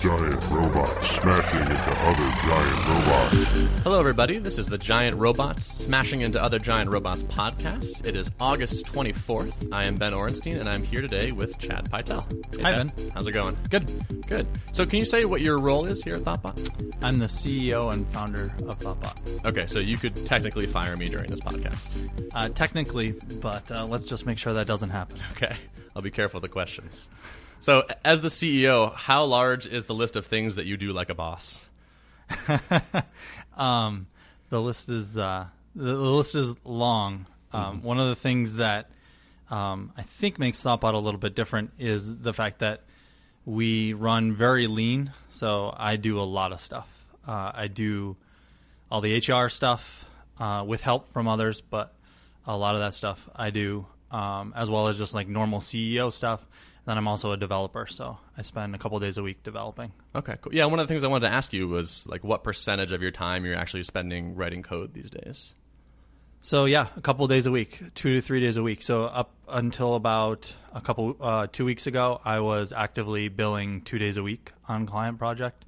giant robots smashing into other giant robots. Hello, everybody. This is the Giant Robots Smashing into Other Giant Robots podcast. It is August 24th. I am Ben Orenstein, and I'm here today with Chad Pytel. Hey, Hi, Chad. Ben. How's it going? Good. Good. So, can you say what your role is here at ThoughtBot? I'm the CEO and founder of ThoughtBot. Okay, so you could technically fire me during this podcast. Uh, technically, but uh, let's just make sure that doesn't happen. Okay, I'll be careful with the questions. So, as the CEO, how large is the list of things that you do like a boss? Um, the list is uh, the, list is long. Um, One of the things that um, I think makes ThoughtBot a little bit different is the fact that we run very lean. So I do a lot of stuff. Uh, I do all the HR stuff uh, with help from others, but a lot of that stuff I do, um, as well as just like normal CEO stuff. Then I'm also a developer, so I spend a couple days a week developing. Okay, cool. Yeah, one of the things I wanted to ask you was like what percentage of your time you're actually spending writing code these days? So yeah, a couple days a week, two to three days a week. So up until about a couple uh, two weeks ago, I was actively billing two days a week on client project.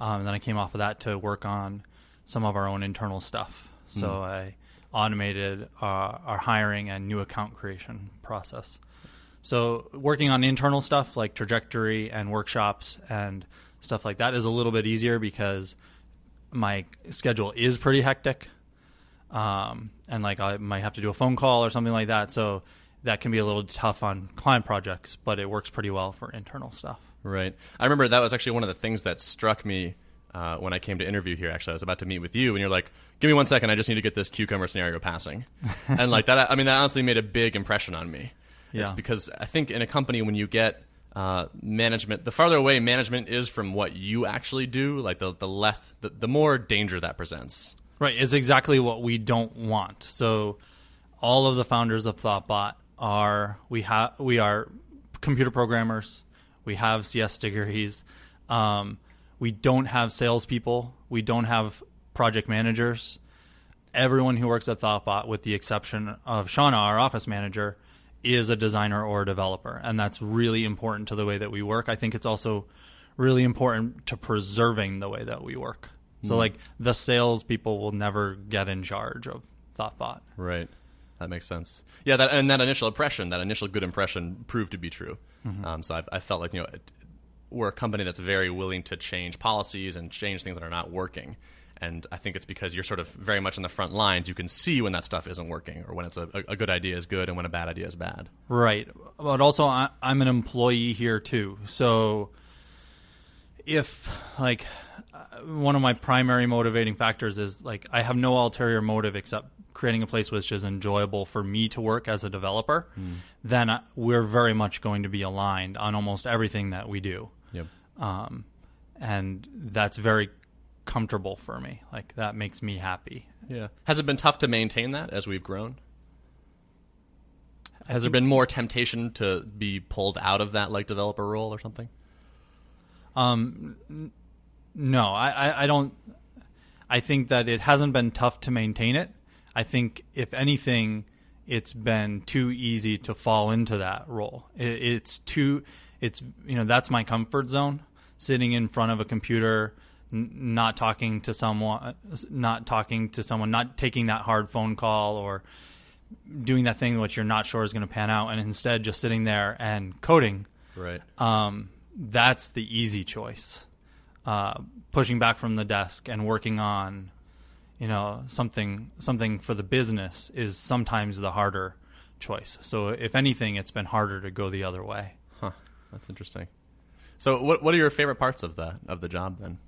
Um, and then I came off of that to work on some of our own internal stuff. So I automated uh, our hiring and new account creation process. So working on internal stuff like trajectory and workshops and stuff like that is a little bit easier because my schedule is pretty hectic um, and like I might have to do a phone call or something like that. So that can be a little tough on client projects, but it works pretty well for internal stuff. Right. I remember that was actually one of the things that struck me uh, when I came to interview here. Actually, I was about to meet with you, and you're like, "Give me one second. I just need to get this cucumber scenario passing." and like that, I mean, that honestly made a big impression on me. It's Yeah. because I think in a company when you get uh, management, the farther away management is from what you actually do, like the the less, the, the more danger that presents. Right, is exactly what we don't want. So all of the founders of ThoughtBot are we have we are computer programmers. We have CS degrees. Um, we don't have salespeople. We don't have project managers. Everyone who works at ThoughtBot, with the exception of Shauna, our office manager, is a designer or a developer, and that's really important to the way that we work. I think it's also really important to preserving the way that we work. So, like the sales people will never get in charge of ThoughtBot. Right. That makes sense. Yeah, that, and that initial impression, that initial good impression, proved to be true. Um, so I've, I felt like you know we're a company that's very willing to change policies and change things that are not working. And I think it's because you're sort of very much on the front lines. You can see when that stuff isn't working, or when it's a, a good idea is good, and when a bad idea is bad. Right. But also, I, I'm an employee here too. So if, like, uh, one of my primary motivating factors is, like, I have no ulterior motive except creating a place which is enjoyable for me to work as a developer, then I, we're very much going to be aligned on almost everything that we do. Yep. Um, and that's very comfortable for me. Like, that makes me happy. Yeah. Has it been tough to maintain that as we've grown? Has there been more temptation to be pulled out of that like developer role or something? Um, n- no, I, I, I don't. I think that it hasn't been tough to maintain it. I think, if anything, it's been too easy to fall into that role. It, it's too. It's you know that's my comfort zone. Sitting in front of a computer, n- not talking to someone, not talking to someone, not taking that hard phone call or doing that thing which you're not sure is going to pan out, and instead just sitting there and coding Right. um, that's the easy choice. Uh, pushing back from the desk and working on, you know, something something for the business is sometimes the harder choice. So if anything, it's been harder to go the other way. Huh. That's interesting. So, what what are your favorite parts of the of the job then?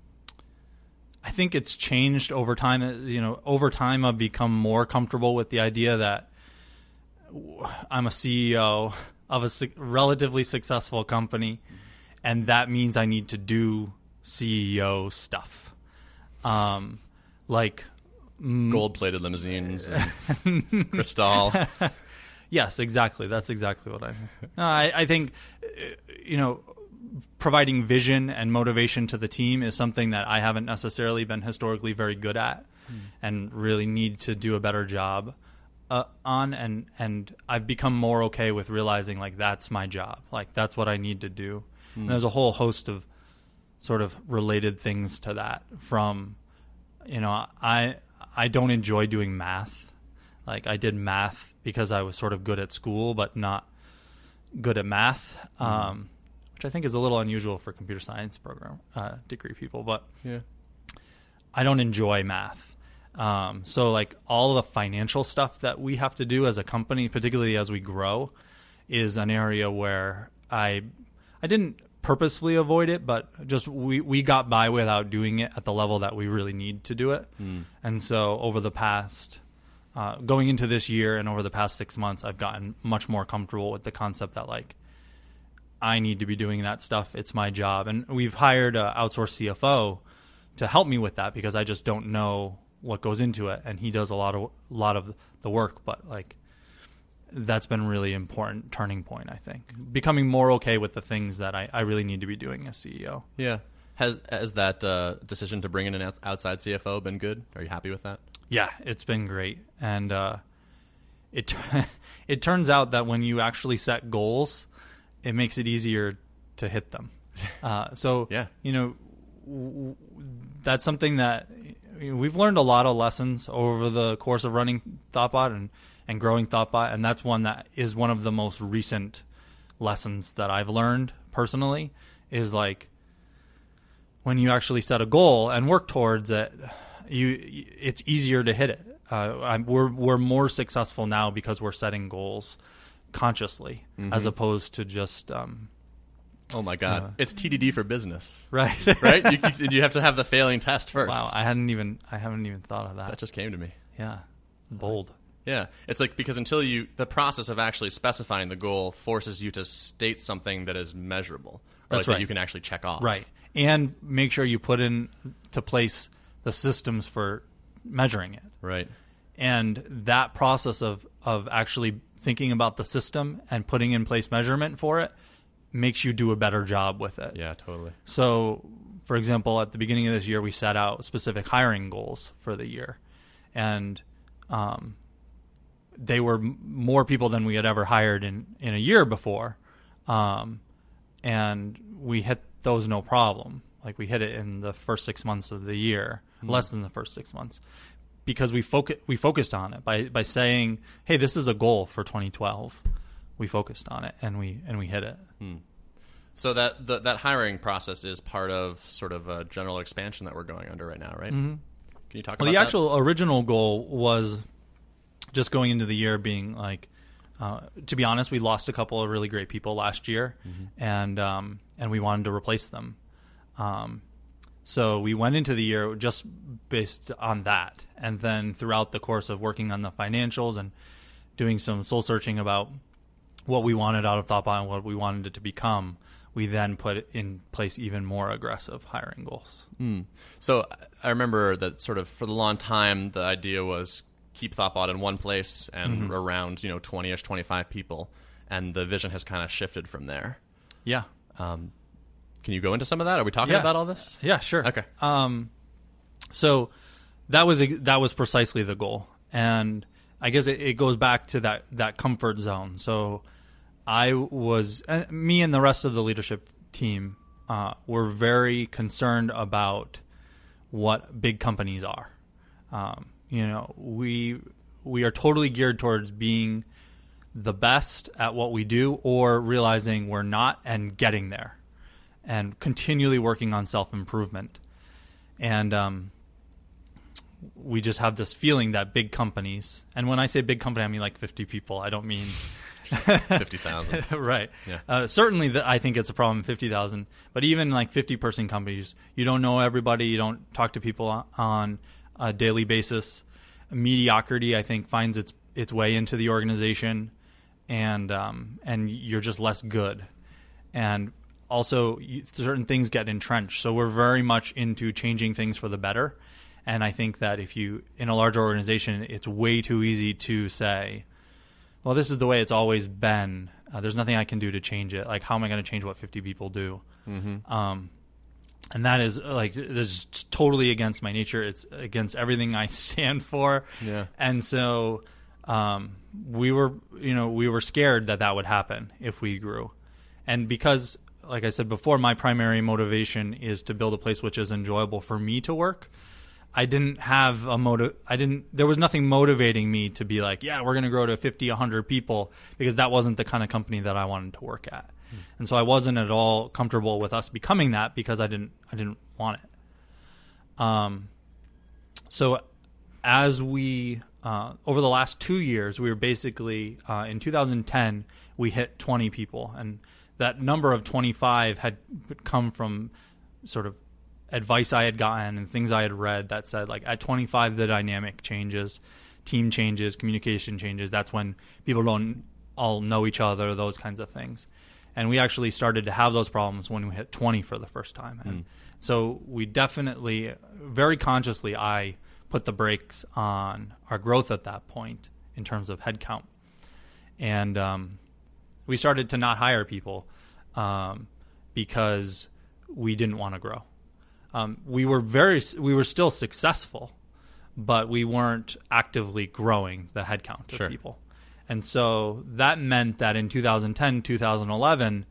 I think it's changed over time. Uh, You know, over time, I've become more comfortable with the idea that I'm a CEO of a su- relatively successful company, and that means I need to do CEO stuff, um, like Gold plated limousines and Cristal. Yes, exactly. That's exactly what I. No, I, I think, uh, you know, providing vision and motivation to the team is something that I haven't necessarily been historically very good at, and really need to do a better job uh, on. And and I've become more okay with realizing like that's my job. Like that's what I need to do. And there's a whole host of sort of related things to that. From you know, I I don't enjoy doing math. Like I did math because I was sort of good at school, but not good at math, um, which I think is a little unusual for computer science program uh, degree people. But Yeah. I don't enjoy math. Um, so like all the financial stuff that we have to do as a company, particularly as we grow, is an area where I I didn't purposefully avoid it, but just we we got by without doing it at the level that we really need to do it. And so over the past uh, going into this year and over the past six months, I've gotten much more comfortable with the concept that like I need to be doing that stuff. It's my job, and we've hired an outsourced CFO to help me with that because I just don't know what goes into it, and he does a lot of a lot of the work. But like, that's been really important turning point. I think becoming more okay with the things that I, I really need to be doing as CEO. Yeah. Has has that uh, decision to bring in an outside CFO been good? Are you happy with that? Yeah, it's been great, and uh, it it turns out that when you actually set goals, it makes it easier to hit them. Uh, so Yeah. you know w- that's something that you know, we've learned a lot of lessons over the course of running Thoughtbot and and growing Thoughtbot, and that's one that is one of the most recent lessons that I've learned personally. Is like when you actually set a goal and work towards it, you it's easier to hit it. Uh, I'm, we're we're more successful now because we're setting goals consciously as opposed to just um, Oh my God, Uh, it's TDD for business, right right? you, you, you have to have the failing test first. wow, I hadn't even I haven't even thought of that. that just came to me. yeah, bold. Yeah, it's like because until you, the process of actually specifying the goal forces you to state something that is measurable, That's like right. that you can actually check off. Right, and make sure you put in to place the systems for measuring it. Right. and that process of of actually thinking about the system and putting in place measurement for it makes you do a better job with it. Yeah. Totally. So, for example, at the beginning of this year, we set out specific hiring goals for the year, and um, they were more people than we had ever hired in in a year before, um, and we hit those no problem. Like we hit it in the first six months of the year, less than the first six months, because we focus we focused on it by by saying, "Hey, this is a goal for 2012." We focused on it and we and we hit it. So that the, that hiring process is part of sort of a general expansion that we're going under right now, right? Mm-hmm. Can you talk Well, about the that? actual original goal was just going into the year being like, uh, to be honest, we lost a couple of really great people last year, and um, and we wanted to replace them. Um, so we went into the year just based on that, and then throughout the course of working on the financials and doing some soul searching about what we wanted out of Thoughtbot and what we wanted it to become, we then put in place even more aggressive hiring goals. So I remember that sort of for the long time, the idea was keep Thoughtbot in one place and Mm-hmm. around you know twenty ish, twenty five people, and the vision has kind of shifted from there. Yeah. Um, can you go into some of that? Are we talking Yeah. about all this? Yeah, sure. Okay. Um, so that was that was precisely the goal, and I guess it, it goes back to that that comfort zone. So I was uh, me and the rest of the leadership team uh, were very concerned about what big companies are. Um, you know, we we are totally geared towards being the best at what we do, or realizing we're not and getting there and continually working on self improvement. And um, we just have this feeling that big companies, and when I say big company, I mean like 50 people. I don't mean Fifty thousand. right. Yeah. Uh, certainly, the, I think it's a problem. Fifty thousand, but even like fifty-person companies, you don't know everybody. You don't talk to people on, on a daily basis. Mediocrity, I think, finds its its way into the organization, and um, and you're just less good. And also, certain things get entrenched. So we're very much into changing things for the better. And I think that if you in a large organization, it's way too easy to say, well, this is the way it's always been. Uh, there's nothing I can do to change it. Like, how am I going to change what 50 people do? Mm-hmm. Um, and that is like this is totally against my nature. It's against everything I stand for. Yeah. And so um, we were, you know, we were scared that that would happen if we grew, and because like I said before, my primary motivation is to build a place which is enjoyable for me to work. I didn't have a motive. I didn't. There was nothing motivating me to be like, yeah, we're going to grow to 50, 100 people because that wasn't the kind of company that I wanted to work at. And so I wasn't at all comfortable with us becoming that because I didn't. I didn't want it. Um. So as we uh, over the last two years, we were basically uh, in 2010 we hit 20 people, and that number of 25 had come from sort of advice I had gotten and things I had read that said like at 25 the dynamic changes, team changes, communication changes. That's when people don't all know each other, those kinds of things. And we actually started to have those problems when we hit 20 for the first time. And Mm. so we definitely, very consciously, I put the brakes on our growth at that point in terms of headcount. And um, we started to not hire people um, because we didn't want to grow. Um, we were very, we were still successful, but we weren't actively growing the headcount of Sure. people. And so that meant that in 2010, 2011,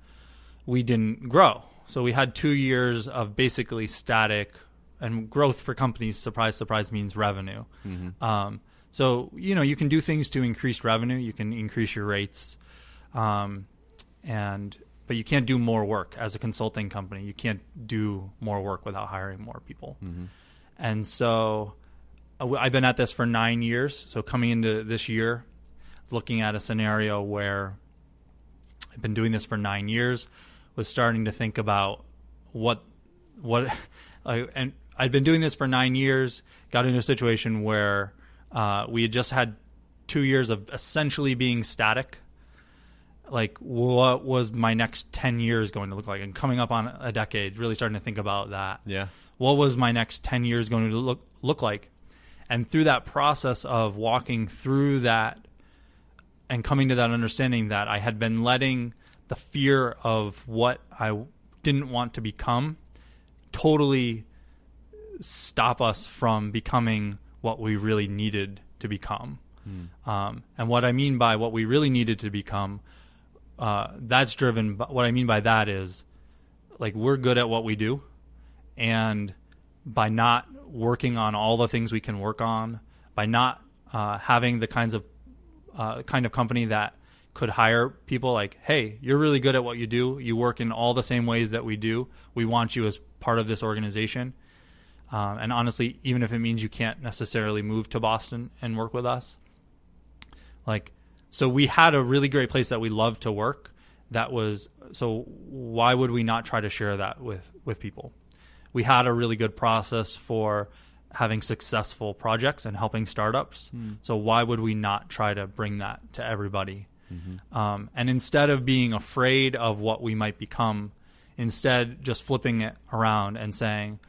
we didn't grow. So we had two years of basically static and growth for companies. Surprise, surprise means revenue. Um, so you know you can do things to increase revenue. You can increase your rates, um, and but you can't do more work as a consulting company. You can't do more work without hiring more people. And so uh, I've been at this for nine years. So coming into this year, looking at a scenario where I've been doing this for nine years, was starting to think about what what uh, and I'd been doing this for nine years. Got into a situation where uh, we had just had two years of essentially being static. Like, what was my next ten years going to look like? And coming up on a decade, really starting to think about that Yeah. what was my next 10 years going to look look like and through that process of walking through that and coming to that understanding that I had been letting the fear of what I didn't want to become totally stop us from becoming what we really needed to become. Um, and what I mean by what we really needed to become, uh, that's driven. By, what I mean by that is, like we're good at what we do, and by not working on all the things we can work on, by not uh, having the kinds of uh, kind of company that could hire people like, hey, you're really good at what you do. You work in all the same ways that we do. We want you as part of this organization. Um, and honestly, even if it means you can't necessarily move to Boston and work with us, like, so we had a really great place that we loved to work. That was so. Why would we not try to share that with with people? We had a really good process for having successful projects and helping startups. Hmm. So why would we not try to bring that to everybody? Mm-hmm. Um, and instead of being afraid of what we might become, instead just flipping it around and saying,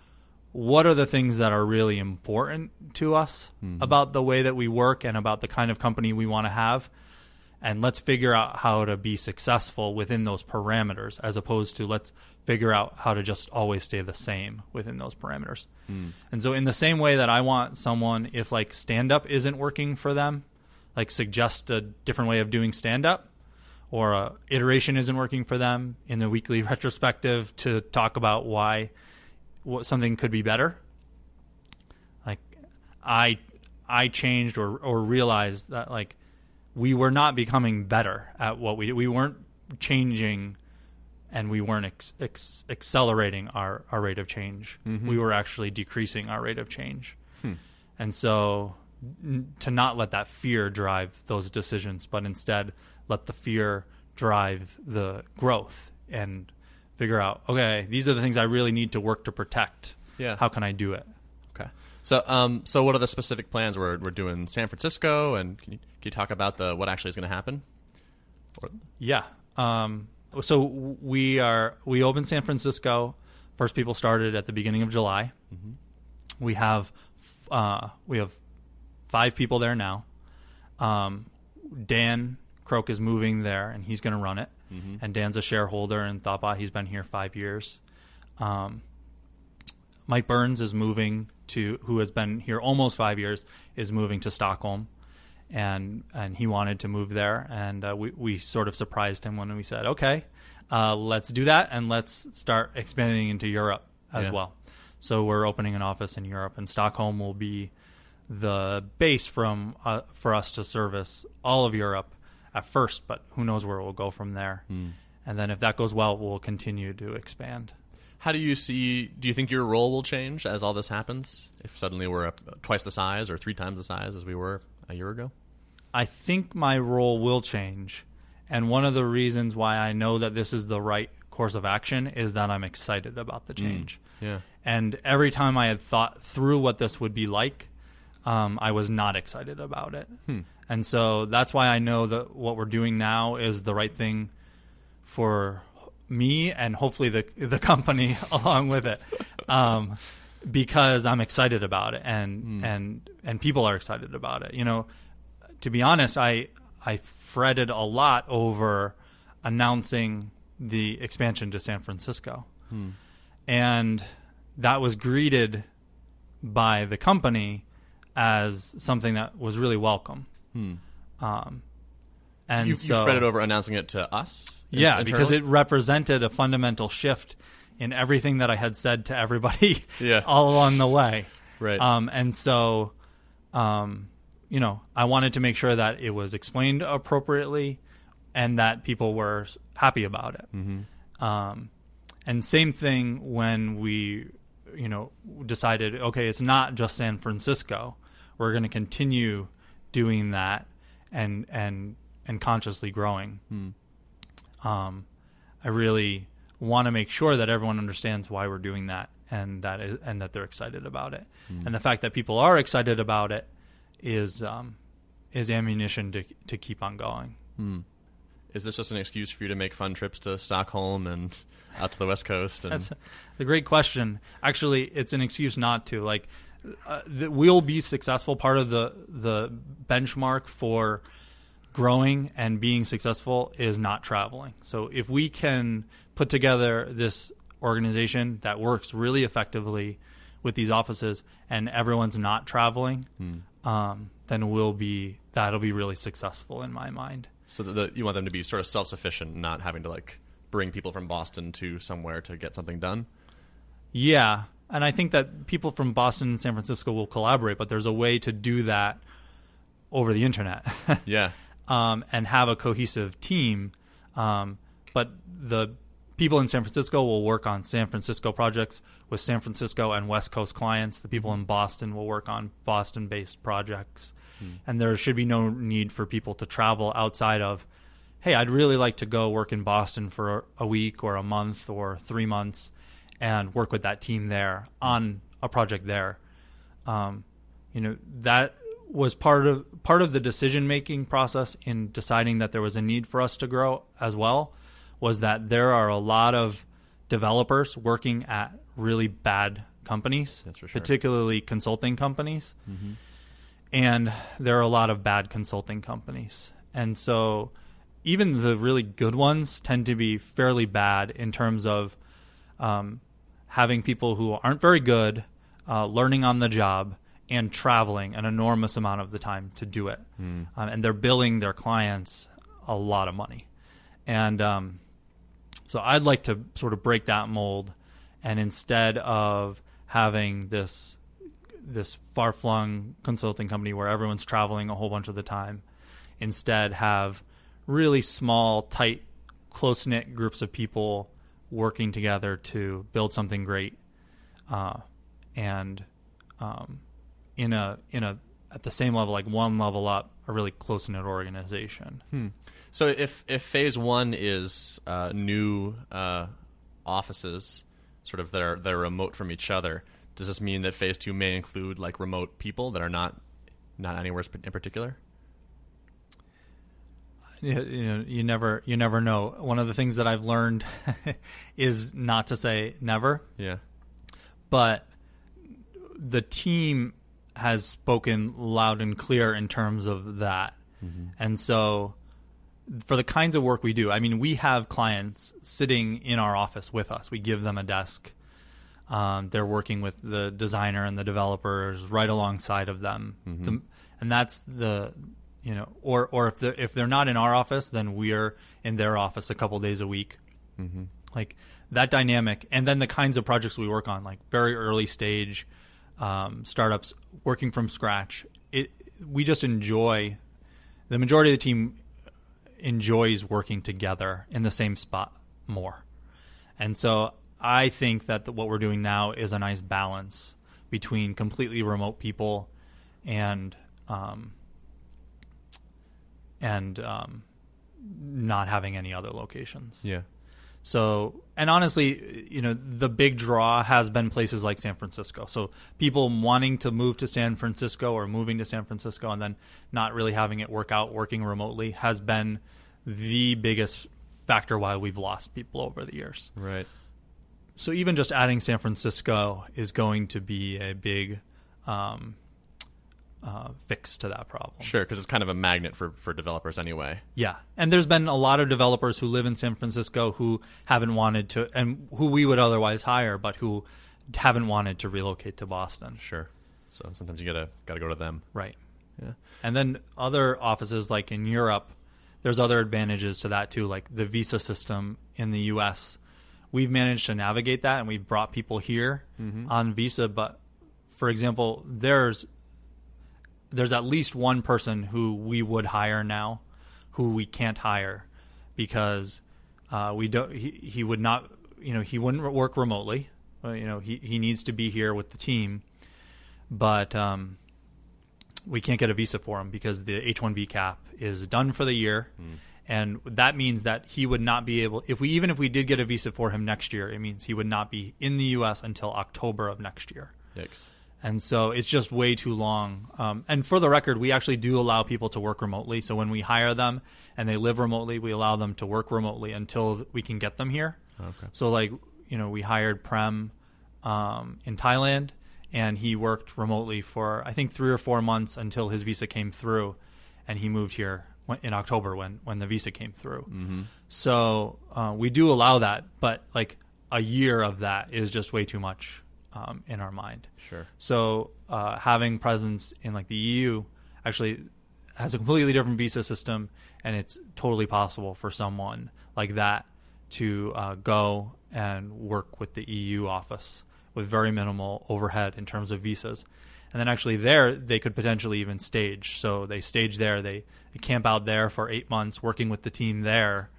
what are the things that are really important to us hmm. about the way that we work and about the kind of company we want to have? And let's figure out how to be successful within those parameters as opposed to let's figure out how to just always stay the same within those parameters. Hmm. And so, in the same way that I want someone, if like stand up isn't working for them, like suggest a different way of doing stand up or a iteration isn't working for them in the weekly retrospective to talk about why what something could be better like i i changed or or realized that like we were not becoming better at what we did. we weren't changing and we weren't ex- ex- accelerating our, our rate of change mm-hmm. we were actually decreasing our rate of change hmm. and so n- to not let that fear drive those decisions, but instead let the fear drive the growth and figure out, okay, these are the things I really need to work to protect. Yeah. How can I do it? Okay. So, um, so what are the specific plans? We're we're doing San Francisco, and can you, can you talk about the what actually is going to happen? Or, Yeah. Um, so we are we opened San Francisco. First people started at the beginning of July. We have uh, we have five people there now. Um, Dan Croak is moving there, and he's going to run it. And Dan's a shareholder in Thoughtbot. He's been here five years. Um, Mike Burns is moving to, who has been here almost five years, is moving to Stockholm, and and he wanted to move there, and uh, we we sort of surprised him when we said, okay, uh, let's do that and let's start expanding into Europe as Yeah. well. So we're opening an office in Europe, and Stockholm will be the base from uh, for us to service all of Europe at first. But who knows where we'll go from there? And then if that goes well, we'll continue to expand. How do you see? Do you think your role will change as all this happens? If suddenly we're up twice the size or three times the size as we were a year ago? I think my role will change. And one of the reasons why I know that this is the right course of action is that I'm excited about the change. Yeah. And every time I had thought through what this would be like, um, I was not excited about it. And so that's why I know that what we're doing now is the right thing for me and hopefully the the company along with it, um, because I'm excited about it and and and people are excited about it. You know, to be honest, I I fretted a lot over announcing the expansion to San Francisco, and that was greeted by the company as something that was really welcome. Um, and You, so you fretted over announcing it to us? yeah, Internally? because it represented a fundamental shift in everything that I had said to everybody Yeah. all along the way. Right. Um, and so, um, you know, I wanted to make sure that it was explained appropriately and that people were happy about it. Mm-hmm. Um, and same thing when we, you know, decided, okay, it's not just San Francisco. We're going to continue doing that and and and consciously growing. Um, I really want to make sure that everyone understands why we're doing that and that is, and that they're excited about it. And the fact that people are excited about it is um, is ammunition to to keep on going. Is this just an excuse for you to make fun trips to Stockholm and out to the West Coast? And That's a great question. Actually, it's an excuse not to. Like, uh, th- we'll be successful. Part of the the benchmark for growing and being successful is not traveling. So if we can put together this organization that works really effectively with these offices and everyone's not traveling, um, then we'll be that'll be really successful in my mind. so that the, you want them to be sort of self-sufficient, not having to like bring people from Boston to somewhere to get something done. Yeah, and I think that people from Boston and San Francisco will collaborate, but there's a way to do that over the internet Yeah. Um, and have a cohesive team. Um, but the people in San Francisco will work on San Francisco projects with San Francisco and West Coast clients. The people in Boston will work on Boston based projects. And there should be no need for people to travel outside of, hey, I'd really like to go work in Boston for a week or a month or three months and work with that team there on a project there. Um, you know, that was part of part of the decision making process in deciding that there was a need for us to grow as well was that there are a lot of developers working at really bad companies, That's for sure. particularly consulting companies. And there are a lot of bad consulting companies. And so even the really good ones tend to be fairly bad in terms of um, having people who aren't very good uh, learning on the job and traveling an enormous amount of the time to do it. Um, and they're billing their clients a lot of money. And um, so I'd like to sort of break that mold and instead of having this this far flung consulting company where everyone's traveling a whole bunch of the time, instead have really small, tight, close knit groups of people working together to build something great, uh, and um, in a in a at the same level, like one level up, a really close knit organization. So if if phase one is uh, new uh, offices, sort of that are that are remote from each other, does this mean that phase two may include like remote people that are not not anywhere in particular? you, you know you never you never know one of the things that i've learned is not to say never Yeah. but the team has spoken loud and clear in terms of that. Mm-hmm. And so for the kinds of work we do i mean we have clients sitting in our office with us. We give them a desk. Um, they're working with the designer and the developers right alongside of them. Mm-hmm. The- and that's the you know or or if they're if they're not in our office then we're in their office a couple days a week. Mm-hmm. Like that dynamic, and then the kinds of projects we work on, like very early stage um, startups, working from scratch. It we just enjoy. The majority of the team enjoys working together in the same spot more, and so I think that the, what we're doing now is a nice balance between completely remote people and um, and um, not having any other locations. Yeah. So, and honestly, you know, the big draw has been places like San Francisco. So, people wanting to move to San Francisco or moving to San Francisco and then not really having it work out working remotely has been the biggest factor why we've lost people over the years. Right. So, even just adding San Francisco is going to be a big um, uh, fix to that problem. Sure, because it's kind of a magnet for, for developers anyway. Yeah, and there's been a lot of developers who live in San Francisco who haven't wanted to, and who we would otherwise hire, but who haven't wanted to relocate to Boston. Sure. So sometimes you gotta gotta go to them. Right. Yeah. And then other offices, like in Europe, there's other advantages to that too, like the visa system in the U.S. We've managed to navigate that, and we've brought people here on visa. But for example, there's there's at least one person who we would hire now, who we can't hire because uh, we don't. He, he would not. You know, he wouldn't work remotely. You know, he he needs to be here with the team, but um, we can't get a visa for him because the H-1B cap is done for the year, and that means that he would not be able. If we even if we did get a visa for him next year, it means he would not be in the U.S. until October of next year Yikes. And so it's just way too long. Um, and for the record, we actually do allow people to work remotely. So when we hire them and they live remotely, we allow them to work remotely until we can get them here. Okay. So like you know, we hired Prem um, in Thailand, and he worked remotely for I think three or four months until his visa came through, and he moved here in October when when the visa came through. Mm-hmm. So uh, we do allow that, but like a year of that is just way too much um, in our mind. Sure. So uh, having presence in like the EU actually has a completely different visa system, and it's totally possible for someone like that to uh, go and work with the EU office with very minimal overhead in terms of visas. And then actually there they could potentially even stage. So they stage there, they, they camp out there for eight months, working with the team there,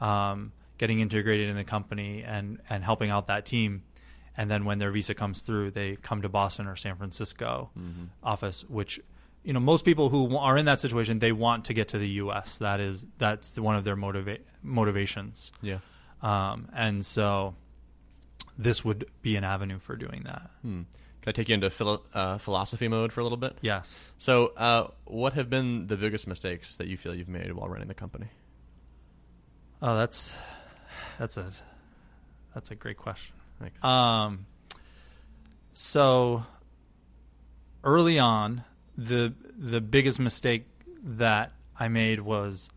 um, getting integrated in the company and and helping out that team and then when their visa comes through, they come to Boston or San Francisco office, which you know most people who are in that situation they want to get to the U.S. That is that's one of their motiva- motivations, Yeah. um, and so this would be an avenue for doing that. Hmm. Can I take you into philo- uh, philosophy mode for a little bit? Yes. So, uh, what have been the biggest mistakes that you feel you've made while running the company? Oh, that's that's a that's a great question. Thanks. Um, so early on, the the biggest mistake that I made was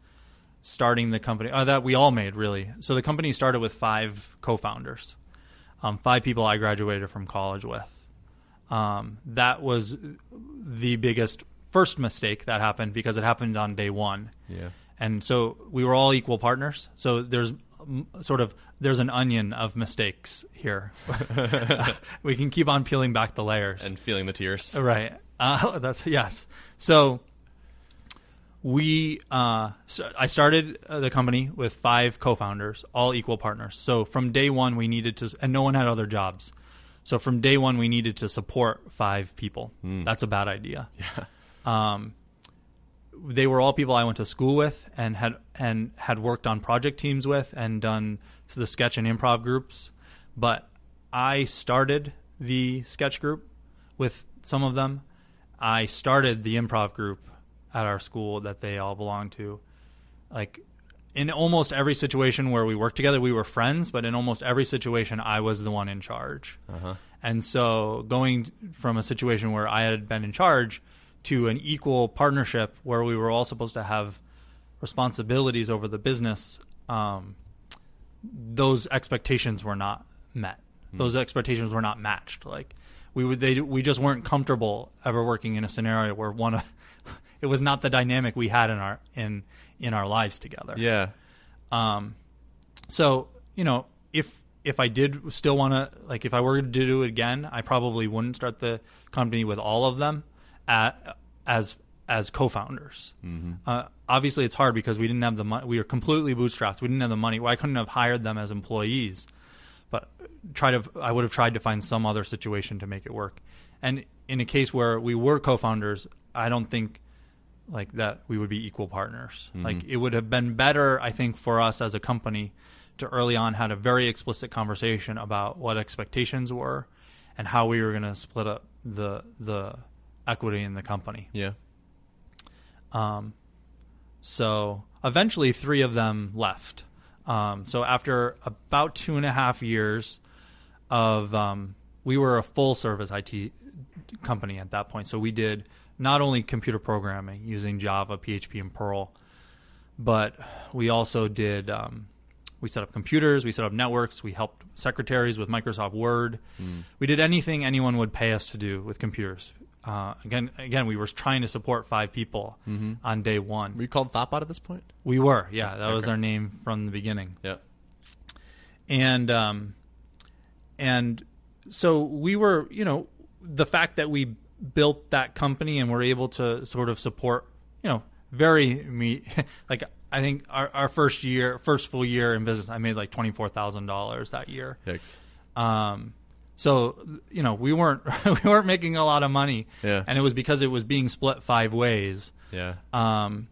starting the company. Uh, that we all made really. So the company started with five co-founders, um, five people I graduated from college with. Um, that was the biggest first mistake that happened because it happened on day one yeah. and so we were all equal partners so there's sort of there's an onion of mistakes here. We can keep on peeling back the layers. And feeling the tears. right. Uh, that's yes. So we uh, so i started uh, the company with five co-founders all equal partners. So from day one we needed to and no one had other jobs. So from day one we needed to support five people. That's a bad idea. Yeah. um, they were all people I went to school with and had and had worked on project teams with and done the sketch and improv groups. But I started the sketch group with some of them. I started the improv group at our school that they all belong to. Like in almost every situation where we worked together, we were friends, but in almost every situation, I was the one in charge. Uh-huh. And so going from a situation where I had been in charge to an equal partnership where we were all supposed to have responsibilities over the business, um, those expectations were not met. Those expectations were not matched. Like we would, they we just weren't comfortable ever working in a scenario where one of it was not the dynamic we had in our in in our lives together. Yeah. Um, so you know, if if I did still want to, like, if I were to do it again, I probably wouldn't start the company with all of them at, as as co-founders. Uh, obviously, it's hard because we didn't have the money. We were completely bootstrapped. We didn't have the money. Well, I couldn't have hired them as employees. But try to, I would have tried to find some other situation to make it work. And in a case where we were co-founders, I don't think like that we would be equal partners. Like it would have been better, I think, for us as a company to early on had a very explicit conversation about what expectations were and how we were going to split up the the equity in the company. Yeah. Um, so eventually, three of them left. Um, so after about two and a half years of, um, we were a full service IT company at that point. So we did not only computer programming using Java, PHP, and Perl, but we also did. Um, we set up computers, we set up networks, we helped secretaries with Microsoft Word. We did anything anyone would pay us to do with computers. Uh, again, again, we were trying to support five people on day one. Were you called Thoughtbot at this point? We were, yeah, that was our name from the beginning, Yeah. and um, and so we were, you know, the fact that we built that company and were able to sort of support, you know, very me like I think our, our first year, first full year in business, I made like twenty four thousand dollars that year. Um, so you know, we weren't we weren't making a lot of money, Yeah. and it was because it was being split five ways. Yeah. Um,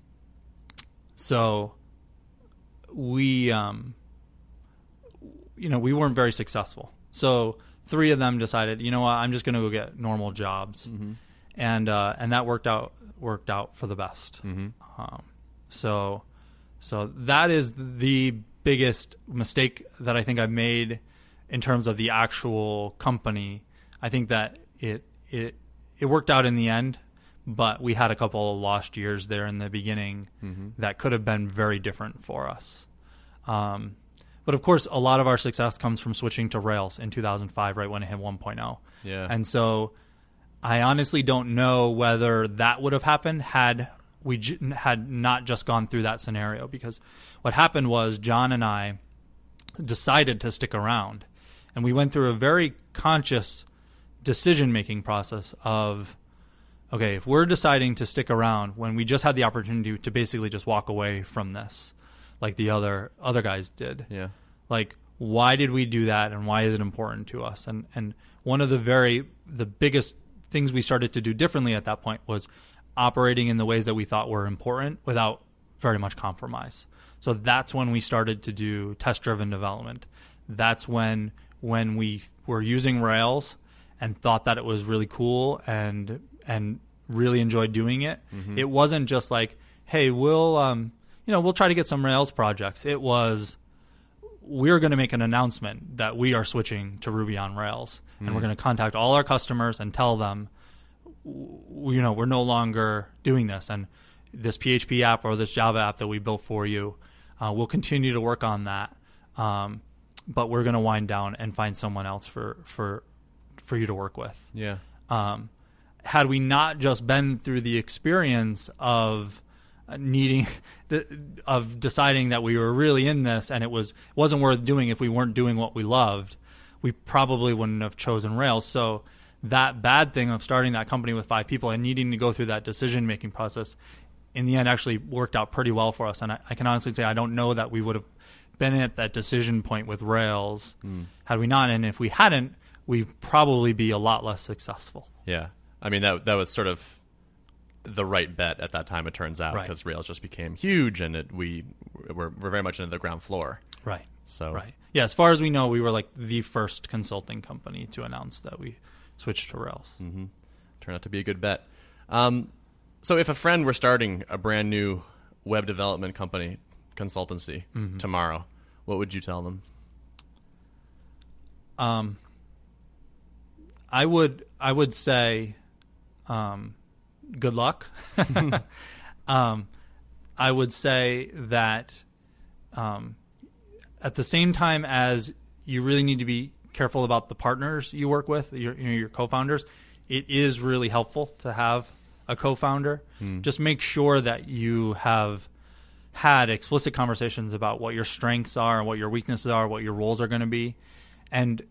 so we, um, you know, we weren't very successful. So three of them decided, you know what, I'm just going to go get normal jobs, and uh, and that worked out worked out for the best. Um, so so that is the biggest mistake that I think I've made in terms of the actual company. I think that it it it worked out in the end, but we had a couple of lost years there in the beginning that could have been very different for us. Um, but of course, a lot of our success comes from switching to Rails in 2005, right when it hit 1.0. Yeah. And so I honestly don't know whether that would have happened had we j- had not just gone through that scenario because what happened was John and I decided to stick around and we went through a very conscious decision making process of okay if we're deciding to stick around when we just had the opportunity to basically just walk away from this like the other other guys did. Yeah. like why did we do that and why is it important to us? And and one of the very the biggest things we started to do differently at that point was operating in the ways that we thought were important without very much compromise. So that's when we started to do test driven development. That's when when we were using rails and thought that it was really cool and and really enjoyed doing it. It wasn't just like hey we'll um you know we'll try to get some rails projects. It was we're going to make an announcement that we are switching to Ruby on Rails, and we're going to contact all our customers and tell them, w- you know, we're no longer doing this, and this PHP app or this Java app that we built for you, uh, we'll continue to work on that, um, but we're going to wind down and find someone else for for for you to work with. Yeah. um, had we not just been through the experience of needing of deciding that we were really in this and it was wasn't worth doing if we weren't doing what we loved we probably wouldn't have chosen rails. So that bad thing of starting that company with five people and needing to go through that decision making process in the end actually worked out pretty well for us. And I, I can honestly say i don't know that we would have been at that decision point with rails had we not and if we hadn't we'd probably be a lot less successful Yeah. I mean that that was sort of the right bet at that time. It turns out Right. because Rails just became huge, and it, we were, we're very much into the ground floor. Right. So Right. Yeah, as far as we know, we were like the first consulting company to announce that we switched to Rails. turned out to be a good bet. Um, so if a friend were starting a brand new web development company consultancy tomorrow, what would you tell them? Um, I would I would say, um, good luck. um, I would say that um, at the same time as you really need to be careful about the partners you work with, your you know, your co-founders. It is really helpful to have a co-founder. Just make sure that you have had explicit conversations about what your strengths are and what your weaknesses are, what your roles are going to be, and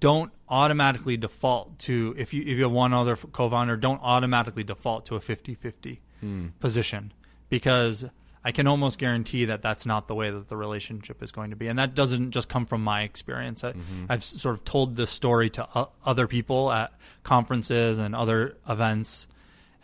don't automatically default to if you if you have one other co-founder, don't automatically default to a 50-50 hmm. position because I can almost guarantee that that's not the way that the relationship is going to be, and that doesn't just come from my experience. I, mm-hmm. I've s- sort of told this story to o- other people at conferences and other events,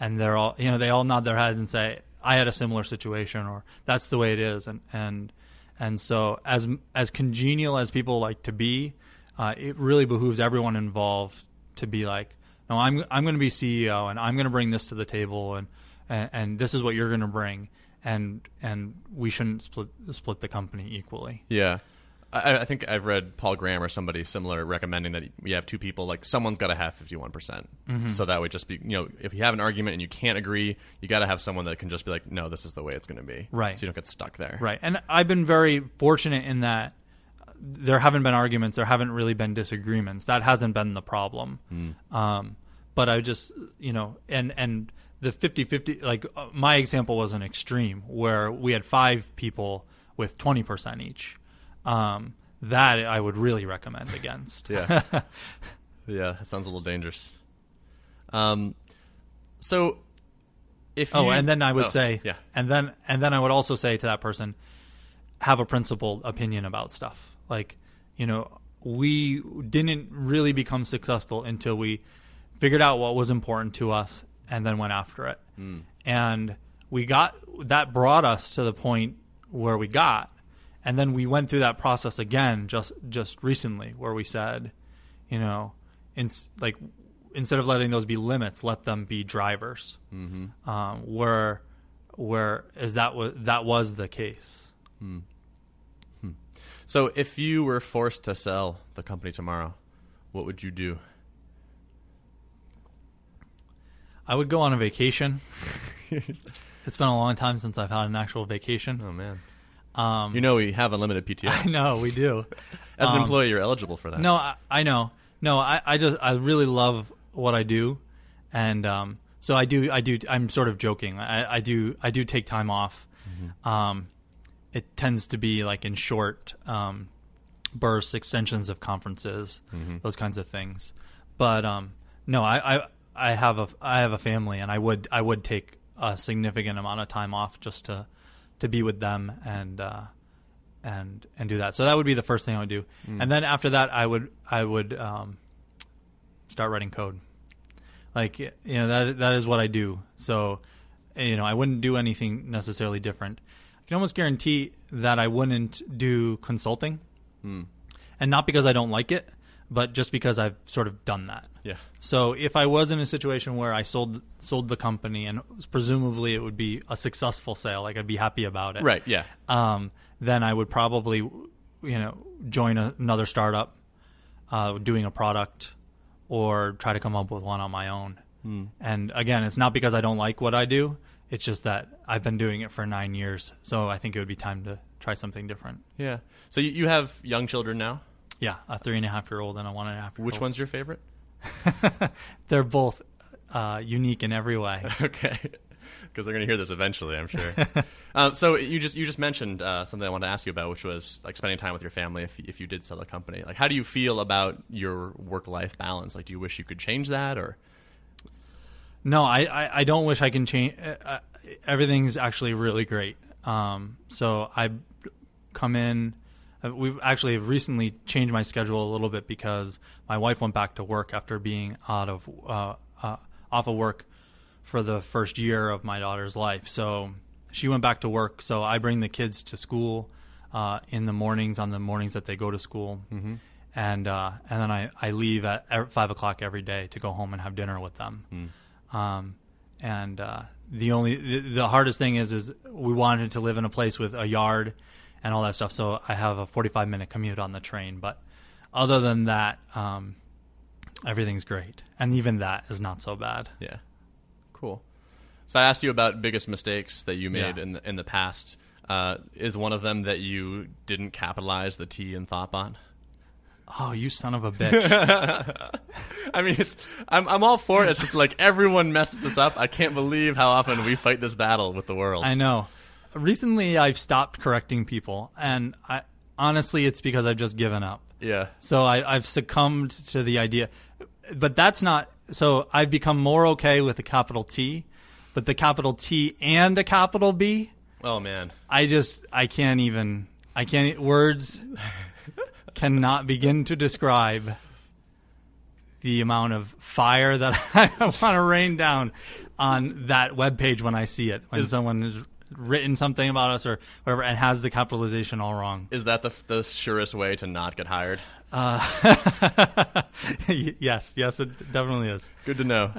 and they're all you know they all nod their heads and say, "I had a similar situation," or "That's the way it is," and and and so as as congenial as people like to be, uh, it really behooves everyone involved to be like, "No, I'm I'm going to be CEO, and I'm going to bring this to the table, and and, and this is what you're going to bring." And and we shouldn't split split the company equally. Yeah. I, I think I've read Paul Graham or somebody similar recommending that you have two people, like someone's got to have 51%. Mm-hmm. So that would just be, you know, if you have an argument and you can't agree, you got to have someone that can just be like, no, this is the way it's going to be. Right. So you don't get stuck there. Right. And I've been very fortunate in that there haven't been arguments, there haven't really been disagreements. That hasn't been the problem. Um, but I just, you know, and and the 50-50 like uh, my example was an extreme where we had five people with 20% each. Um, that I would really recommend against. Yeah. yeah, that sounds a little dangerous. Um, so if Oh, you- and then I would oh, say, yeah, and then and then I would also say to that person, have a principled opinion about stuff. Like, you know, we didn't really become successful until we figured out what was important to us and then went after it. And we got that brought us to the point where we got, and then we went through that process again just just recently, where we said, you know, in, like instead of letting those be limits, let them be drivers. Mm-hmm. Um, where where is that was that was the case. So if you were forced to sell the company tomorrow, what would you do? I would go on a vacation. it's been a long time since I've had an actual vacation. Oh man, Um, you know we have unlimited PTO. I know we do. As an Um, employee, you're eligible for that. No, I, I know. No, I, I just I really love what I do, and um, so I do. I do. I'm sort of joking. I, I do. I do take time off. Um, it tends to be like in short um, bursts, extensions of conferences, those kinds of things. But um, no, I, I I have a I have a family, and I would I would take a significant amount of time off just to to be with them and uh, and and do that. So that would be the first thing I would do, and then after that, I would I would um, start writing code. Like you know that that is what I do. So you know I wouldn't do anything necessarily different. I can almost guarantee that I wouldn't do consulting, and not because I don't like it, but just because I've sort of done that. So if I was in a situation where I sold sold the company and presumably it would be a successful sale, like I'd be happy about it. Right. Yeah. Um, then I would probably, you know, join a, another startup, uh, doing a product, or try to come up with one on my own. And again, it's not because I don't like what I do. It's just that I've been doing it for nine years, so I think it would be time to try something different. Yeah. So you, you have young children now. Yeah, a three and a half year old and a one and a half year old. Which one's your favorite? They're both uh, unique in every way. okay. Because they're going to hear this eventually, I'm sure. um, so you just you just mentioned uh, something I wanted to ask you about, which was like spending time with your family. If if you did sell the company, like how do you feel about your work life balance? Like, do you wish you could change that, or No, I, I, I don't wish I can change. Uh, uh, everything's actually really great. Um, so I come in. We've actually recently changed my schedule a little bit because my wife went back to work after being out of uh, uh, off of work for the first year of my daughter's life. So she went back to work. So I bring the kids to school uh, in the mornings on the mornings that they go to school, and uh, and then I, I leave at e- five o'clock every day to go home and have dinner with them. Um, and uh, the only the, the hardest thing is is we wanted to live in a place with a yard and all that stuff. So I have a 45 minute commute on the train. But other than that, um, everything's great. And even that is not so bad. yeah, cool. So I asked you about biggest mistakes that you made Yeah. in the, in the past. Uh, is one of them that you didn't capitalize the T in Thoughtbot? Oh, you son of a bitch! I mean, it's I'm I'm all for it. It's just like everyone messes this up. I can't believe how often we fight this battle with the world. I know. Recently I've stopped correcting people, and I honestly it's because I've just given up. Yeah. So I, I've succumbed to the idea, but that's not. So I've become more okay with a capital T, but the capital T and a capital B, Oh man. I just I can't even I can't words cannot begin to describe the amount of fire that I want to rain down on that web page when I see it when someone has written something about us or whatever and has the capitalization all wrong. Is that the the surest way to not get hired? Uh, yes, yes, it definitely is. Good to know.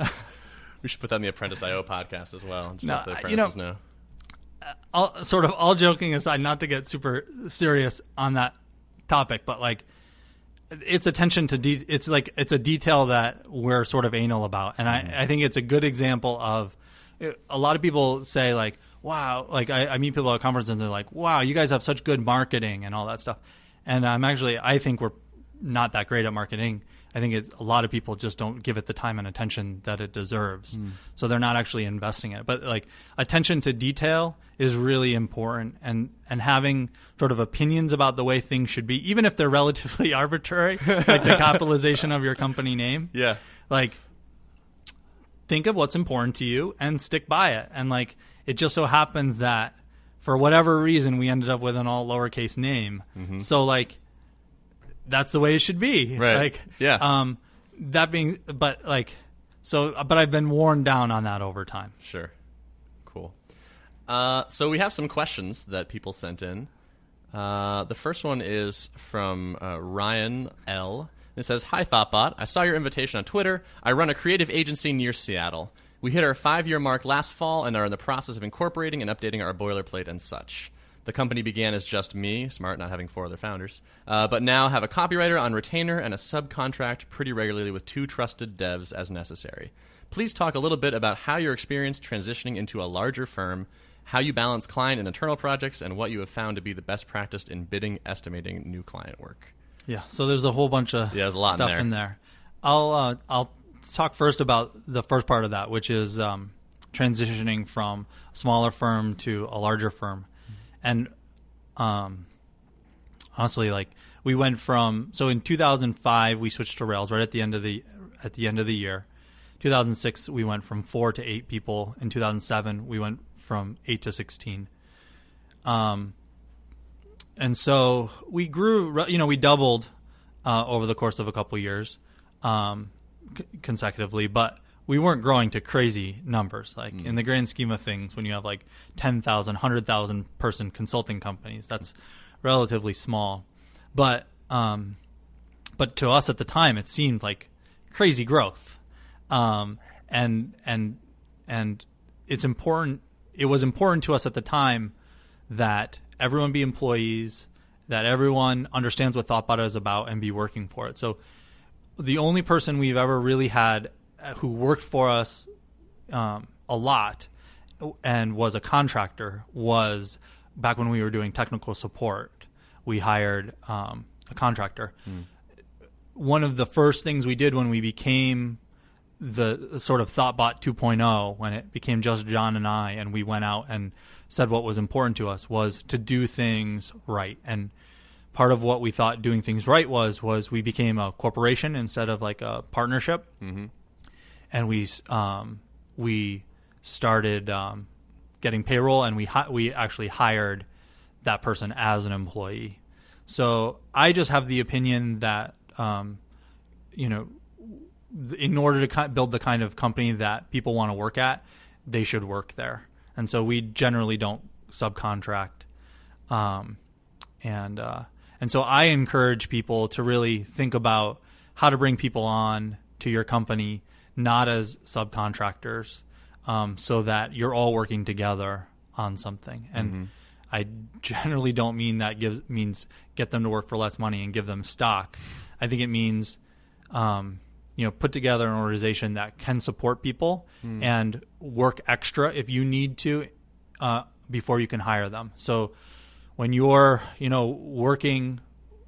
we should put that in the Apprentice IO podcast as well. Just No, the uh, you know- know. Uh, all, sort of all joking aside, not to get super serious on that topic, but like it's attention to de- it's like it's a detail that we're sort of anal about, and I, mm-hmm. I think it's a good example of a lot of people say like, wow, like I, I meet people at conferences and they're like, wow, you guys have such good marketing and all that stuff, and I'm actually I think we're not that great at marketing. I think it's a lot of people just don't give it the time and attention that it deserves. Hmm. So they're not actually investing in it. But like attention to detail is really important and and having sort of opinions about the way things should be, even if they're relatively arbitrary, like the capitalization of your company name. Yeah. Like think of what's important to you and stick by it. And like it just so happens that for whatever reason we ended up with an all lowercase name. So like that's the way it should be. Right. Like Yeah. Um that being but like so but I've been worn down on that over time. Sure. Cool. Uh, so we have some questions that people sent in. Uh, the first one is from uh, Ryan L. It says, "Hi Thoughtbot. I saw your invitation on Twitter. I run a creative agency near Seattle. We hit our five-year mark last fall and are in the process of incorporating and updating our boilerplate and such. The company began as just me, smart not having four other founders, uh, but now have a copywriter on retainer and a subcontract pretty regularly with two trusted devs as necessary. Please talk a little bit about how your experience transitioning into a larger firm, how you balance client and internal projects, and what you have found to be the best practice in bidding, estimating new client work. Yeah, so there's a whole bunch of Yeah, there's a lot in stuff there. in there. I'll uh, I'll talk first about the first part of that, which is um, transitioning from a smaller firm to a larger firm, and um, honestly, like we went from so in 2005 we switched to Rails right at the end of the at the end of the year. 2006 we went from four to eight people. In 2007 we went from eight to 16. Um, and so we grew you know we doubled uh, over the course of a couple years um, c- consecutively but we weren't growing to crazy numbers. Like in the grand scheme of things when you have like 10,000 100,000 person consulting companies that's relatively small. But um, but to us at the time it seemed like crazy growth. Um, and and and it's important it was important to us at the time that everyone be employees, that everyone understands what ThoughtBot is about and be working for it. So the only person we've ever really had uh, who worked for us um, a lot and was a contractor was back when we were doing technical support. We hired um, a contractor. One of the first things we did when we became the sort of ThoughtBot 2.0 when it became just John and I, and we went out and said what was important to us was to do things right. And part of what we thought doing things right was was we became a corporation instead of like a partnership, mm-hmm. and we um, we started um, getting payroll, and we hi- we actually hired that person as an employee. So I just have the opinion that um, you know in order to build the kind of company that people want to work at, they should work there. And so we generally don't subcontract. Um, and uh, and so I encourage people to really think about how to bring people on to your company, not as subcontractors, um, so that you're all working together on something. And I generally don't mean that gives means get them to work for less money and give them stock. I think it means um, you know put together an organization that can support people and work extra if you need to uh, before you can hire them. So when you're you know working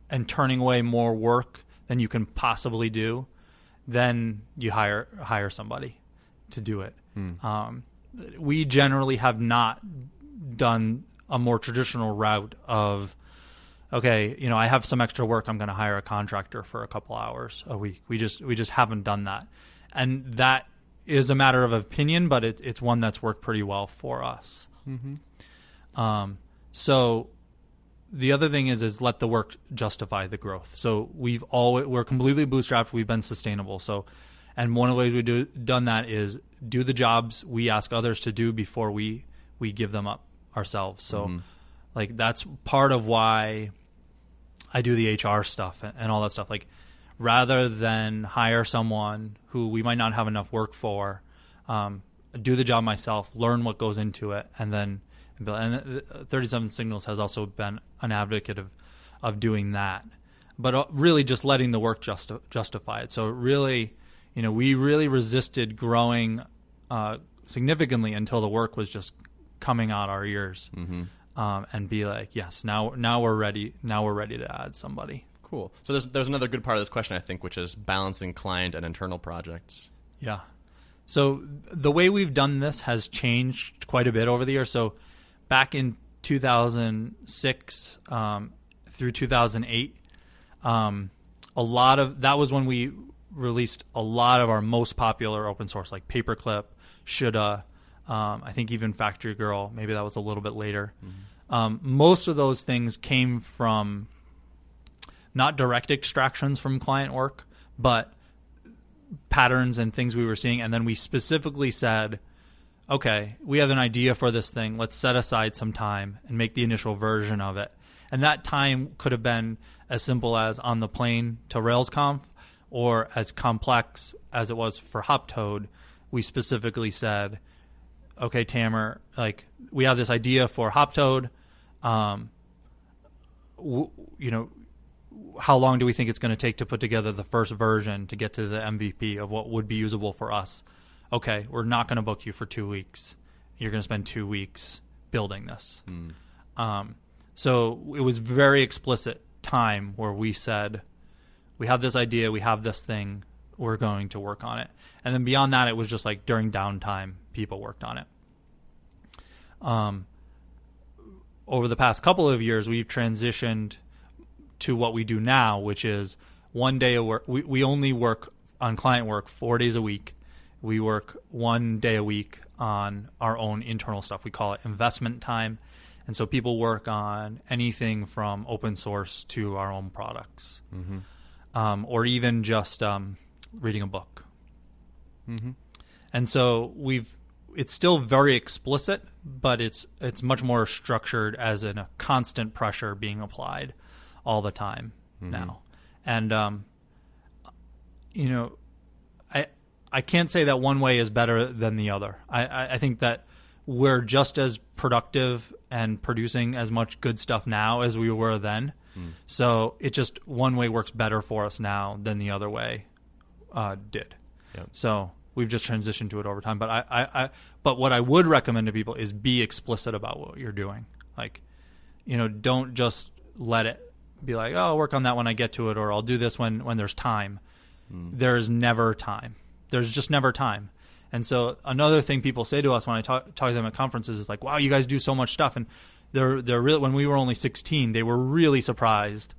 and turning away more work than you can possibly do, then you hire hire somebody to do it. Um, we generally have not done a more traditional route of okay, you know, I have some extra work, I'm going to hire a contractor for a couple hours a week. We just we just haven't done that, and that is a matter of opinion, but it, it's one that's worked pretty well for us. Mm-hmm. Um, so the other thing is is let the work justify the growth. So we've all we're completely bootstrapped. We've been sustainable. So, and one of the ways we do done that is do the jobs we ask others to do before we we give them up ourselves. So, mm-hmm. like that's part of why I do the HR stuff and, and all that stuff. Like rather than hire someone who we might not have enough work for, um, do the job myself, learn what goes into it, and then and 37 Signals has also been an advocate of of doing that, but uh, really just letting the work justi- justify it. So really, you know, we really resisted growing uh, significantly until the work was just coming out our ears. Mm-hmm um, and be like, yes, now now we're ready. Now we're ready to add somebody. Cool. So there's there's another good part of this question, I think, which is balancing client and internal projects. Yeah. So the way we've done this has changed quite a bit over the years. So back in 2006 um, through 2008, um, a lot of that was when we released a lot of our most popular open source, like Paperclip, Shoulda, um, I think even Factory Girl, maybe that was a little bit later. Mm-hmm. Um, most of those things came from not direct extractions from client work, but patterns and things we were seeing. And then we specifically said, okay, we have an idea for this thing. Let's set aside some time and make the initial version of it. And that time could have been as simple as on the plane to RailsConf or as complex as it was for Hoptoad. We specifically said, okay, Tammer, like we have this idea for Hoptoad. Um, w- you know, how long do we think it's going to take to put together the first version to get to the MVP of what would be usable for us? Okay, we're not going to book you for two weeks. You're going to spend two weeks building this. Mm. Um, so it was very explicit time where we said, we have this idea, we have this thing, we're going to work on it. And then beyond that, it was just like during downtime, people worked on it. Um, over the past couple of years, we've transitioned to what we do now, which is one day a work. We, we only work on client work four days a week. We work one day a week on our own internal stuff. We call it investment time. And so people work on anything from open source to our own products, mm-hmm. um, or even just um, reading a book. Mm-hmm. And so we've it's still very explicit, but it's it's much more structured as in a constant pressure being applied all the time mm-hmm. now. And um, you know, I can't say that one way is better than the other. I, I, I think that we're just as productive and producing as much good stuff now as we were then. Mm. So it just one way works better for us now than the other way uh, did. Yep. So we've just transitioned to it over time. But I, I, I, but what I would recommend to people is be explicit about what you're doing. Like, you know, don't just let it be like, oh, I'll work on that when I get to it, or I'll do this when when there's time. Mm. There's never time. There's just never time. And so another thing people say to us when I talk, talk to them at conferences is like, wow, you guys do so much stuff. And they're they're really when we were only 16, they were really surprised.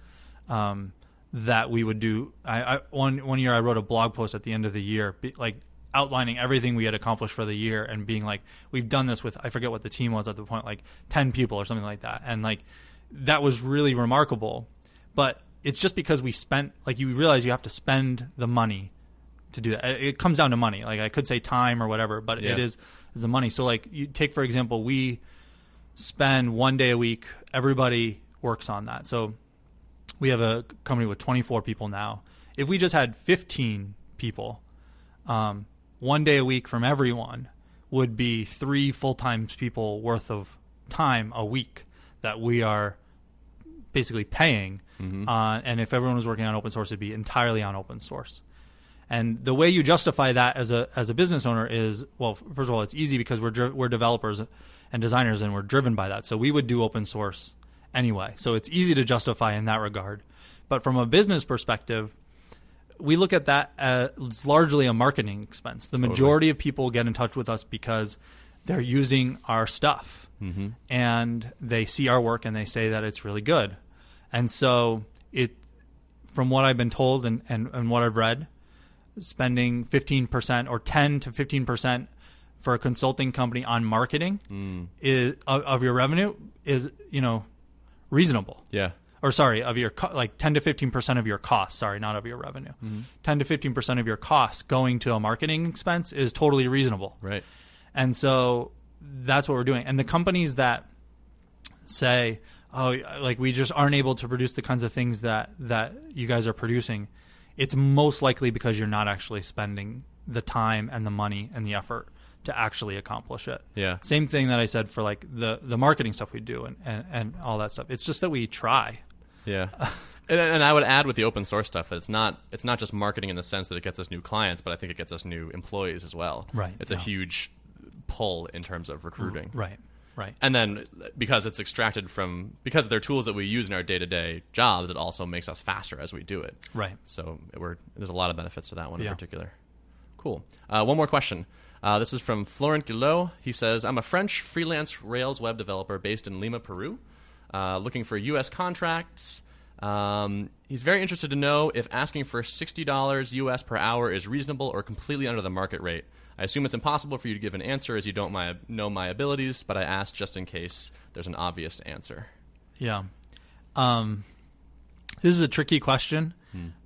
Um, that we would do. I, I, one one year I wrote a blog post at the end of the year, like outlining everything we had accomplished for the year and being like, we've done this with I forget what the team was at the point, like ten people or something like that, and like that was really remarkable. But it's just because we spent like you realize you have to spend the money to do that. It comes down to money. Like I could say time or whatever, but yeah. it is is the money. So like you take for example, we spend one day a week. Everybody works on that. So we have a company with 24 people now. If we just had 15 people, um, one day a week from everyone would be three full time people worth of time a week that we are basically paying. Mm-hmm. Uh, and if everyone was working on open source, it'd be entirely on open source. And the way you justify that as a as a business owner is well, first of all, it's easy because we're we're developers and designers, and we're driven by that. So we would do open source anyway. So it's easy to justify in that regard. But from a business perspective, we look at that as largely a marketing expense. The majority totally. of people get in touch with us because they're using our stuff mm-hmm. and they see our work and they say that it's really good. And so it, from what I've been told and, and, and what I've read, spending 15% or 10 to 15% for a consulting company on marketing hmm. is of, of your revenue is, you know, reasonable Yeah. or sorry, of your co- like 10 to 15% of your costs, sorry, not of your revenue. Hmm. 10 to 15% of your costs going to a marketing expense is totally reasonable. Right. And so that's what we're doing. And the companies that say, "Oh, like we just aren't able to produce the kinds of things that that you guys are producing," it's most likely because you're not actually spending the time and the money and the effort to actually accomplish it. Yeah. Same thing that I said for like the the marketing stuff we do and and, and all that stuff. It's just that we try. Yeah. And, and I would add with the open source stuff, that it's not it's not just marketing in the sense that it gets us new clients, but I think it gets us new employees as well. Right, It's a huge pull in terms of recruiting. Right. Right. And then because it's extracted from because they're tools that we use in our day to day jobs, it also makes us faster as we do it. Right. So we're, there's a lot of benefits to that one in particular. Cool. Uh, one more question. Uh, this is from Florent Guillot. He says, I'm a French freelance Rails web developer based in Lima, Peru, uh, looking for U.S. contracts. Um, he's very interested to know if asking for $60 US per hour is reasonable or completely under the market rate. I assume it's impossible for you to give an answer as you don't my, know my abilities, but I asked just in case there's an obvious answer. Yeah. Um, this is a tricky question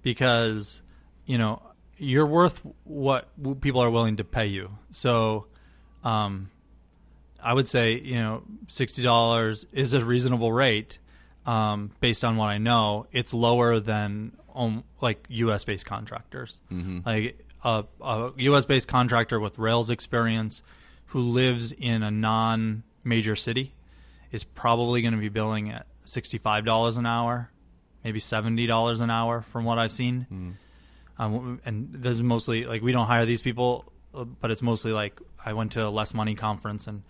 because, you know, you're worth what people are willing to pay you. So, um, I would say, you know, $60 is a reasonable rate um, based on what I know. It's lower than um, like US based contractors. Like a, a US based contractor with Rails experience who lives in a non major city is probably going to be billing at $65 an hour, maybe $70 an hour from what I've seen. Um, and this is mostly like we don't hire these people, but it's mostly like I went to a less money conference and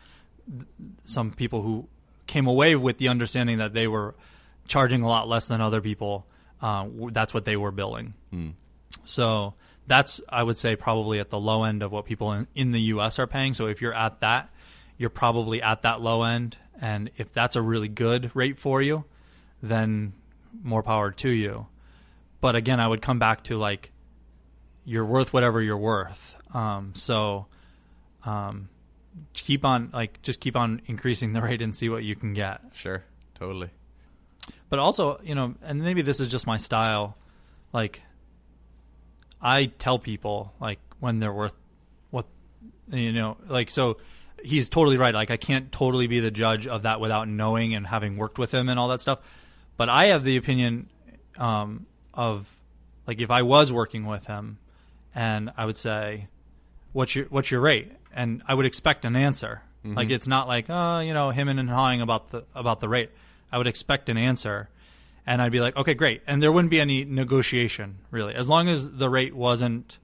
th- some people who came away with the understanding that they were charging a lot less than other people. Uh, w- that's what they were billing. So that's I would say probably at the low end of what people in, in the U.S. are paying. So if you're at that, you're probably at that low end, and if that's a really good rate for you, then more power to you. But again, I would come back to like you're worth whatever you're worth. Um, so um, keep on like just keep on increasing the rate and see what you can get. Sure. Totally. But also, you know, and maybe this is just my style. Like, I tell people like when they're worth what, you know, like so. He's totally right. Like, I can't totally be the judge of that without knowing and having worked with him and all that stuff. But I have the opinion um, of like if I was working with him, and I would say, "What's your what's your rate?" and I would expect an answer. Like it's not like, oh, you know, him and hawing about the about the rate. I would expect an answer, and I'd be like, okay, great, and there wouldn't be any negotiation really, as long as the rate wasn't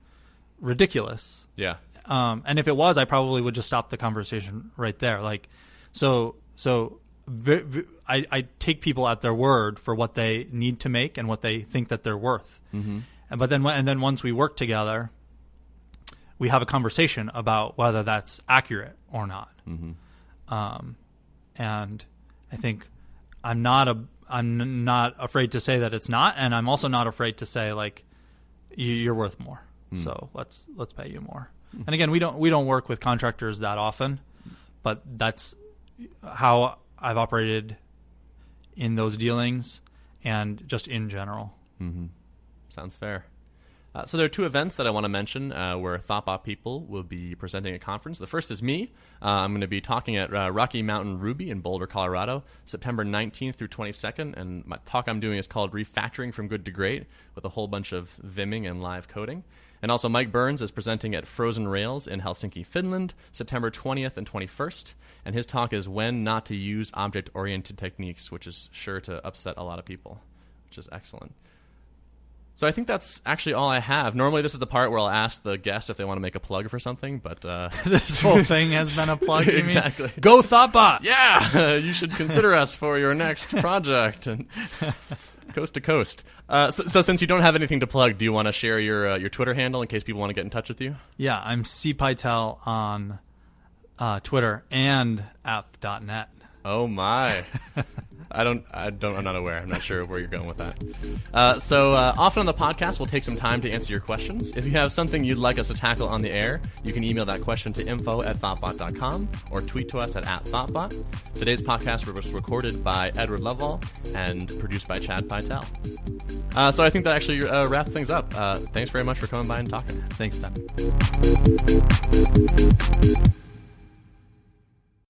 ridiculous. Yeah. Um, and if it was, I probably would just stop the conversation right there. Like, so so v- v- I, I take people at their word for what they need to make and what they think that they're worth. Mm-hmm. And but then and then once we work together, we have a conversation about whether that's accurate or not. Um, and I think I'm not a I'm not afraid to say that it's not, and I'm also not afraid to say like you, you're worth more. Hmm. So let's let's pay you more. And again, we don't we don't work with contractors that often, but that's how I've operated in those dealings and just in general. Mm-hmm. Sounds fair. Uh, so there are two events that I want to mention uh, where ThoughtBot people will be presenting at conference. The first is me. Uh, I'm going to be talking at uh, Rocky Mountain Ruby in Boulder, Colorado, September 19th through 22nd. And my talk I'm doing is called Refactoring from Good to Great with a whole bunch of Vimming and live coding. And also, Mike Burns is presenting at Frozen Rails in Helsinki, Finland, September 20th and 21st. And his talk is When Not to Use Object Oriented Techniques, which is sure to upset a lot of people, which is excellent. So I think that's actually all I have. Normally, this is the part where I'll ask the guest if they want to make a plug for something, but uh, this whole thing has been a plug. you mean? Exactly. Go Thoughtbot. yeah, you should consider us for your next project and coast to coast. Uh, so, so, since you don't have anything to plug, do you want to share your uh, your Twitter handle in case people want to get in touch with you? Yeah, I'm C Pytel on uh, Twitter, and app.net. Oh my. I don't. I don't. I'm not aware. I'm not sure where you're going with that. Uh, so uh, often on the podcast, we'll take some time to answer your questions. If you have something you'd like us to tackle on the air, you can email that question to info at thoughtbot.com or tweet to us at, at thoughtbot. Today's podcast was recorded by Edward Loveall and produced by Chad Pytel. Uh, so I think that actually uh, wraps things up. Uh, thanks very much for coming by and talking. Thanks, Ben.